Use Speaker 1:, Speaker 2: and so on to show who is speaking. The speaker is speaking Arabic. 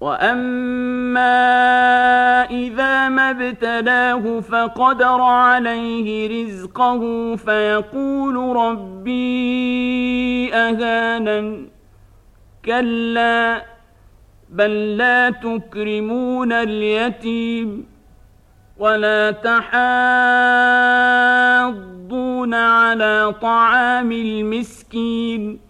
Speaker 1: واما اذا ما ابتلاه فقدر عليه رزقه فيقول ربي اهانن كلا بل لا تكرمون اليتيم ولا تحاضون على طعام المسكين